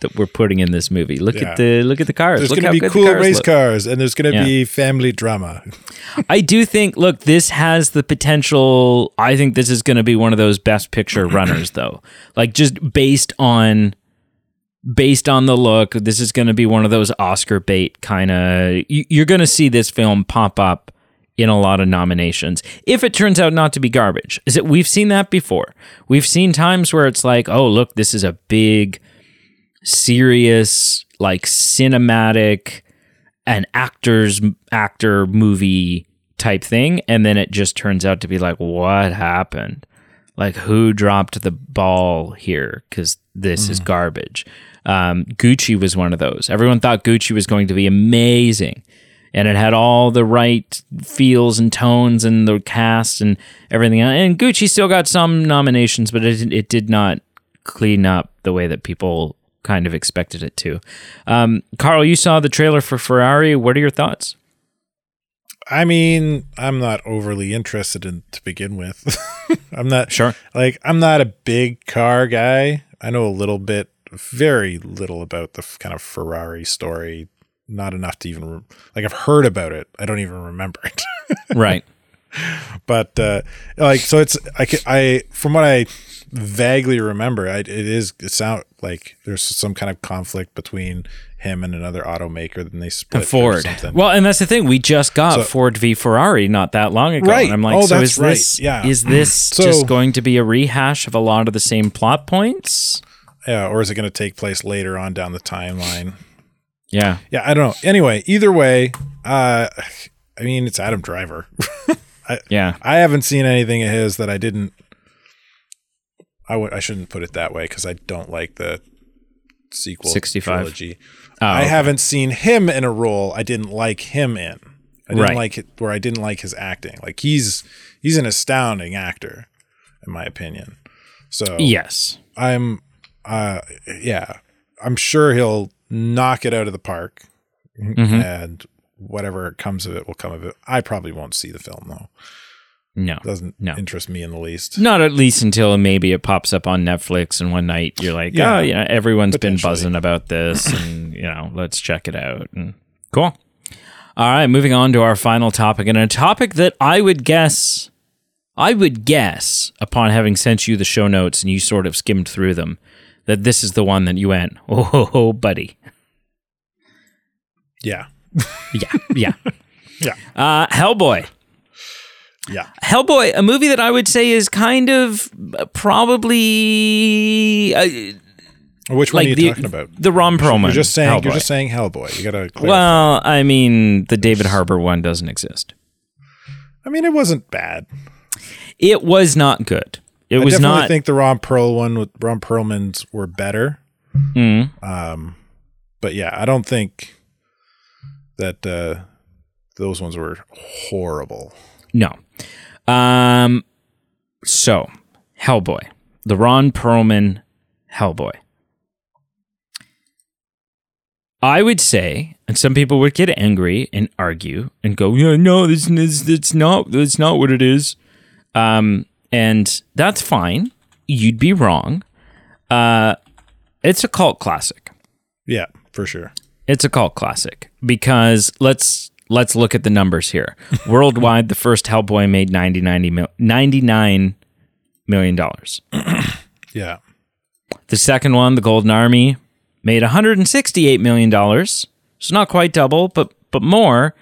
that we're putting in this movie. Look Yeah. at the look at the cars. There's going to be cool cars race look. cars, and there's going to Yeah. be family drama. I do think look, this has the potential I think this is going to be one of those best picture runners though. Like just based on based on the look, this is going to be one of those Oscar bait kind of you're going to see this film pop up in a lot of nominations if it turns out not to be garbage. Is it we've seen that before. We've seen times where it's like, "Oh, look, this is a big serious like cinematic an actor's actor movie type thing and then it just turns out to be like what happened? Like who dropped the ball here? Because this is garbage. Um, gucci was one of those. Everyone thought gucci was going to be amazing and it had all the right feels and tones and the cast and everything and gucci still got some nominations but it, it did not clean up the way that people kind of expected it to um, carl you saw the trailer for ferrari what are your thoughts I mean, I'm not overly interested in to begin with. I'm not Sure. Like, I'm not a big car guy. I know a little bit, very little about the kind of Ferrari story. Not enough to even re- like. I've heard about it. I don't even remember it. right but uh like so it's i i from what i vaguely remember I, it is it sound like there's some kind of conflict between him and another automaker then they split or Ford. something. Well, and that's the thing. We just got So- Ford v Ferrari not that long ago. Right. And I'm like, Oh, so that's is this right. Yeah. is this So- just going to be a rehash of a lot of the same plot points? yeah or is it going to take place later on down the timeline Yeah. yeah i don't know anyway either way uh i mean it's adam driver Yeah. i haven't seen anything of his that i didn't i would i shouldn't put it that way because i don't like the sequel 65. trilogy Oh, I okay. haven't seen him in a role I didn't like him in. I didn't Right. like it where I didn't like his acting. Like he's he's an astounding actor, in my opinion. So Yes. I'm uh yeah. I'm sure he'll knock it out of the park Mm-hmm. and whatever comes of it will come of it. I probably won't see the film though. No. Doesn't No. interest me in the least. Not at least until maybe it pops up on Netflix and one night you're like, Yeah, oh, yeah, everyone's been buzzing about this and, you know, let's check it out. And cool. All right, moving on to our final topic and a topic that I would guess I would guess upon having sent you the show notes and you sort of skimmed through them that this is the one that you went, "Oh, buddy." Yeah. Yeah. Yeah. Yeah. Uh Hellboy. Yeah. Hellboy, a movie that I would say is kind of probably uh, Which one like are you the talking about? the Ron Perlman. You're just saying Hellboy. you're just saying Hellboy. You gotta clarify. Well, I mean, the David Harbour one doesn't exist. I mean it wasn't bad. It was not good. It I was definitely not. think the Ron Pearl one with Ron Perlman's were better. Mm. Um, but yeah, I don't think that uh, those ones were horrible. No. Um. So, Hellboy, the Ron Perlman Hellboy. I would say, and some people would get angry and argue and go, "Yeah, no, this is that's not that's not what it is," um, and that's fine. You'd be wrong. Uh, it's a cult classic. Yeah, for sure. It's a cult classic because let's let's look at the numbers here. Worldwide, the first Hellboy made 90, 90 mil, 99 million dollars. Yeah, The second one, The Golden Army, made 168 million dollars. So not quite double, but but more.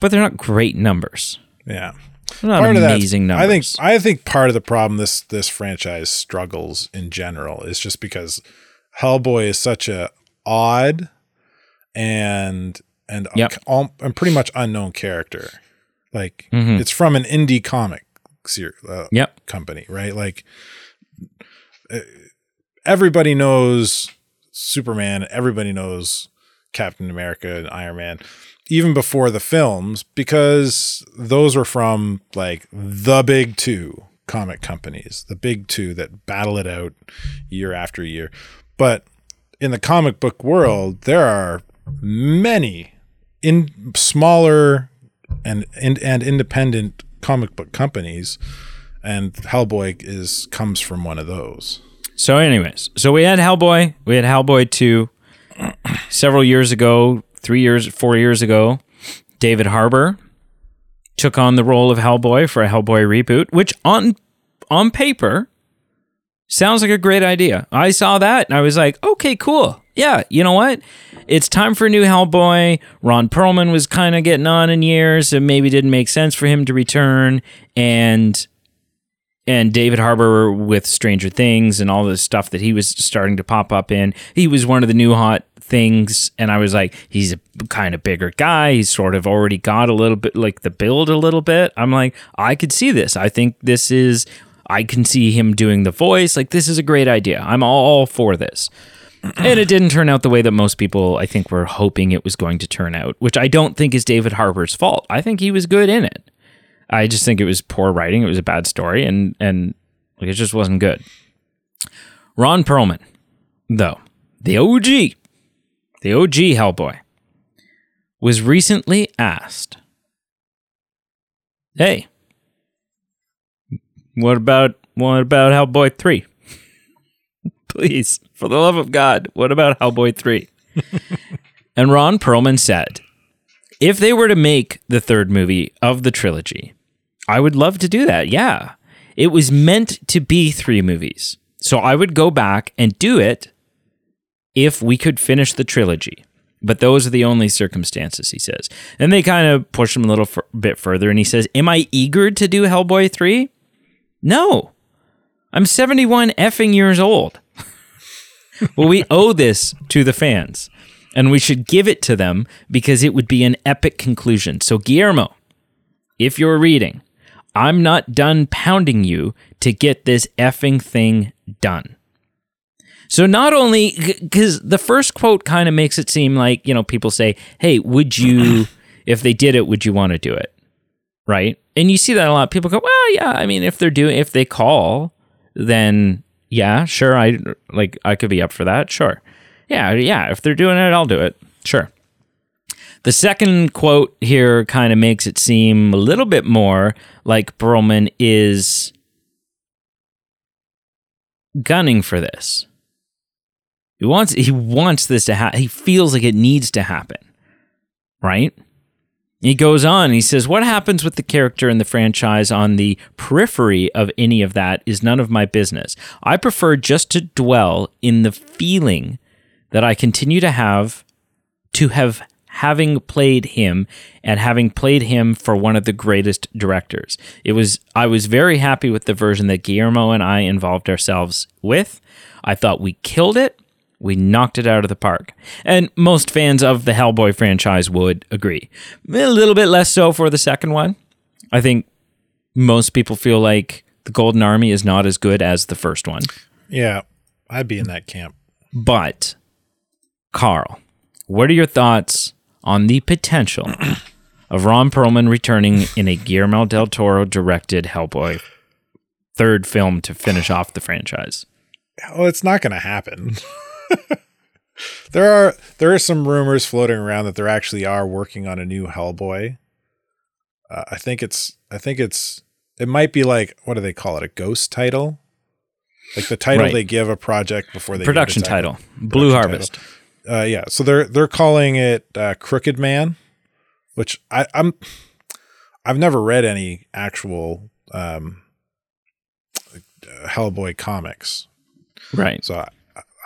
But they're not great numbers. yeah. They're not Part amazing numbers. I think. I think part of the problem this this franchise struggles in general is just because Hellboy is such a odd and and Yep. um, and pretty much unknown character. Like Mhm. it's from an indie comic ser- uh, Yep. company, right? Like uh, everybody knows Superman, everybody knows Captain America and Iron Man even before the films because those were from like the big 2 comic companies, the big 2 that battle it out year after year. But in the comic book world, there are many in smaller and and, and independent comic book companies, and Hellboy is comes from one of those. So, anyways, so we had Hellboy. We had Hellboy 2 several years ago, three years, four years ago. David Harbour took on the role of Hellboy for a Hellboy reboot, which on on paper sounds like a great idea. I saw that and I was like, okay, cool. Yeah, you know what? It's time for a new Hellboy. Ron Perlman was kind of getting on in years, and maybe didn't make sense for him to return. And and David Harbour with Stranger Things and all the stuff that he was starting to pop up in. He was one of the new hot things, and I was like, he's a kind of bigger guy. He's sort of already got a little bit like the build a little bit. I'm like, I could see this. I think this is. I can see him doing the voice. Like this is a great idea. I'm all for this. and it didn't turn out the way that most people I think were hoping it was going to turn out, which I don't think is David Harbour's fault. I think he was good in it. I just think it was poor writing. It was a bad story, and and like it just wasn't good. Ron Perlman, though the OG, the OG Hellboy, was recently asked, "Hey, what about what about Hellboy three? Please, for the love of God, what about Hellboy three? and Ron Perlman said, "If they were to make the third movie of the trilogy." I would love to do that. Yeah. It was meant to be three movies. So I would go back and do it if we could finish the trilogy. But those are the only circumstances, he says. And they kind of push him a little f- bit further. And he says, Am I eager to do Hellboy 3? No. I'm 71 effing years old. well, we owe this to the fans. And we should give it to them because it would be an epic conclusion. So, Guillermo, if you're reading, I'm not done pounding you to get this effing thing done. So not only because the first quote kind of makes it seem like you know people say, "Hey, would you, if they did it, would you want to do it?" Right? And you see that a lot. People go, "Well, yeah. I mean, if they're doing, if they call, then yeah, sure. I like, I could be up for that. Sure. Yeah, yeah. If they're doing it, I'll do it. Sure." The second quote here kind of makes it seem a little bit more like Perlman is gunning for this. He wants he wants this to happen. He feels like it needs to happen. Right? He goes on, he says, What happens with the character in the franchise on the periphery of any of that is none of my business. I prefer just to dwell in the feeling that I continue to have to have having played him and having played him for one of the greatest directors. It was I was very happy with the version that Guillermo and I involved ourselves with. I thought we killed it. We knocked it out of the park. And most fans of the Hellboy franchise would agree. A little bit less so for the second one. I think most people feel like the Golden Army is not as good as the first one. Yeah, I'd be in that camp. But Carl, what are your thoughts on the potential of Ron Perlman returning in a Guillermo del Toro directed Hellboy third film to finish off the franchise? Well, it's not going to happen. there are there are some rumors floating around that there actually are working on a new Hellboy. Uh, I think it's I think it's it might be like what do they call it a ghost title, like the title Right. they give a project before they Production the title Blue Production Harvest. Uh, yeah, so they're they're calling it uh, Crooked Man, which I, I'm I've never read any actual um, Hellboy comics, Right. so I,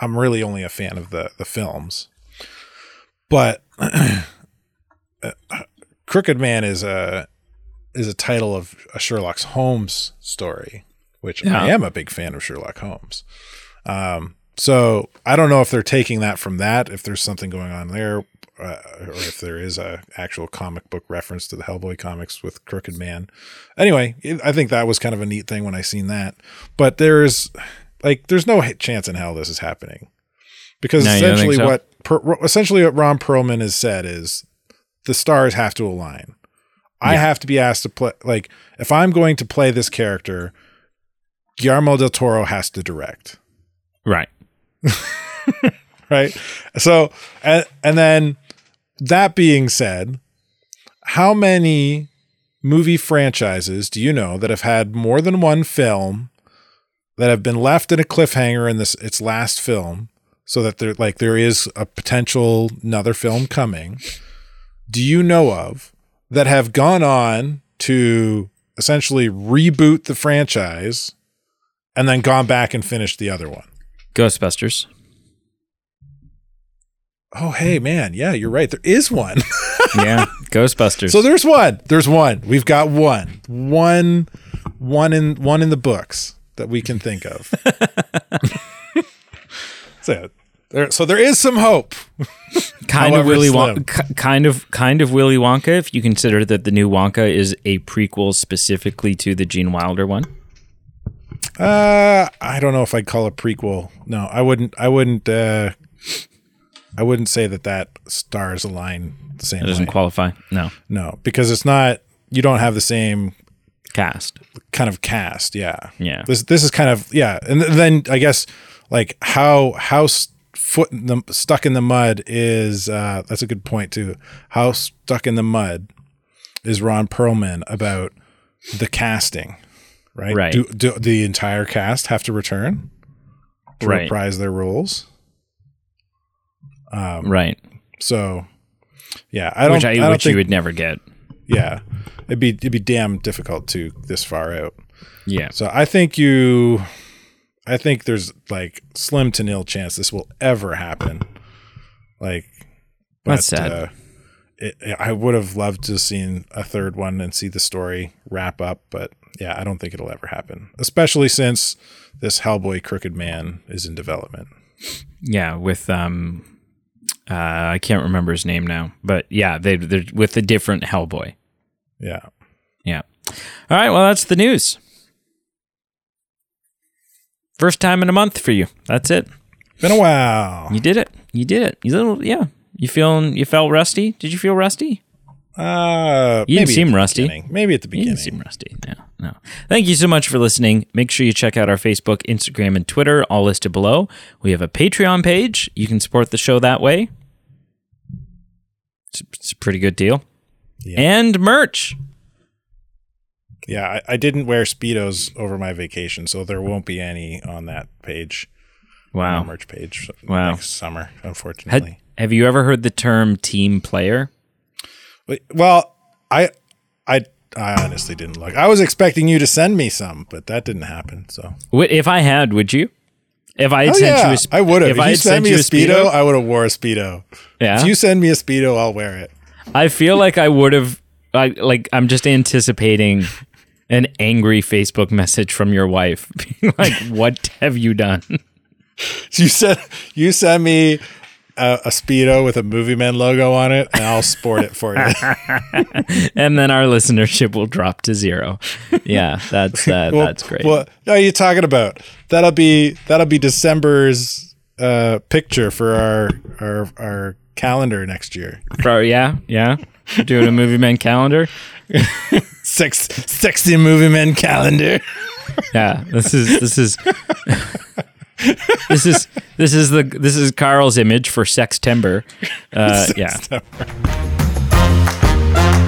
I'm really only a fan of the the films. But uh, Crooked Man is a is a title of a Sherlock Holmes story, which Yeah. I am a big fan of Sherlock Holmes. Um, so I don't know if they're taking that from that, if there's something going on there, uh, or if there is a actual comic book reference to the Hellboy comics with Crooked Man. Anyway, it- I think that was kind of a neat thing when I seen that. But there's like there's no chance in hell this is happening because No, you don't think essentially so? what per, essentially what Ron Perlman has said is the stars have to align. I have to be asked to play like if I'm going to play this character, Guillermo del Toro has to direct Right. right? So, and, and then that being said, how many movie franchises do you know that have had more than one film that have been left in a cliffhanger in this its last film so that there like there is a potential another film coming. Do you know of that have gone on to essentially reboot the franchise and then gone back and finished the other one? Ghostbusters. oh hey man. Yeah you're right. There is one. Yeah, Ghostbusters. so there's one. There's one. We've got one. One one in one in the books that we can think of so there, so there is some hope kind of Willy. Wonka, kind of kind of Willy Wonka. If you consider that the new Wonka is a prequel specifically to the Gene Wilder one. Uh, I don't know if I'd call it prequel. No, I wouldn't. I wouldn't. Uh, I wouldn't say that that stars align the same It doesn't way. qualify. No no, because it's not. You don't have the same cast. kind of cast. Yeah. Yeah. This this is kind of yeah, and th- then I guess like how how foot in the stuck in the mud is. Uh, that's a good point too. How stuck in the mud is Ron Perlman about the casting. Right. Right. Do, do the entire cast have to return to Right. reprise their roles? Um, Right. So, yeah, I don't. Which I, I don't which think, you would never get. Yeah, it'd be it'd be damn difficult to this far out. Yeah. So I think you, I think there's like slim to nil chance this will ever happen. Like, That's sad. Uh, it, I would have loved to have seen a third one and see the story wrap up, but yeah, I don't think it'll ever happen. Especially since this Hellboy Crooked Man is in development. Yeah, with um, uh, I can't remember his name now, but yeah, they they're with a different Hellboy. Yeah. Yeah. All right. Well, that's the news. First time in a month for you. That's it. Been a while. You did it. You did it. You little yeah. You feeling? You felt rusty? Did you feel rusty? Uh, You didn't seem rusty. beginning. Maybe at the beginning. You didn't seem rusty. No, no. Thank you so much for listening. Make sure you check out our Facebook, Instagram, and Twitter, all listed below. We have a Patreon page. You can support the show that way. It's, it's a pretty good deal. Yeah. And merch. Yeah, I, I didn't wear speedos over my vacation, so there won't be any on that page, Wow. merch page. Wow. next summer, Had, unfortunately. have you ever heard the term team player? Well, I, I, I honestly didn't look. I was expecting you to send me some, but that didn't happen. So, If I had, would you? If I had oh sent yeah, you a sp- I would have. If, I you had sent sent me you a speedo, I would have wore a speedo. yeah. If you send me a speedo, I'll wear it. I feel like I would have. I like. I'm just anticipating an angry Facebook message from your wife, being like, "What have you done?" You send you send me a, a speedo with a Movie Men logo on it, and I'll sport it for you. and then our listenership will drop to zero. Yeah, that's uh, Well, that's great. What are you talking about? That'll be that'll be December's uh, picture for our our our calendar next year. Bro, yeah, yeah. We're doing a movie man calendar. Six sexy movie men calendar. Yeah, this is this is this is this is the this is Carl's image for Sextember. Uh, Sextember. Yeah.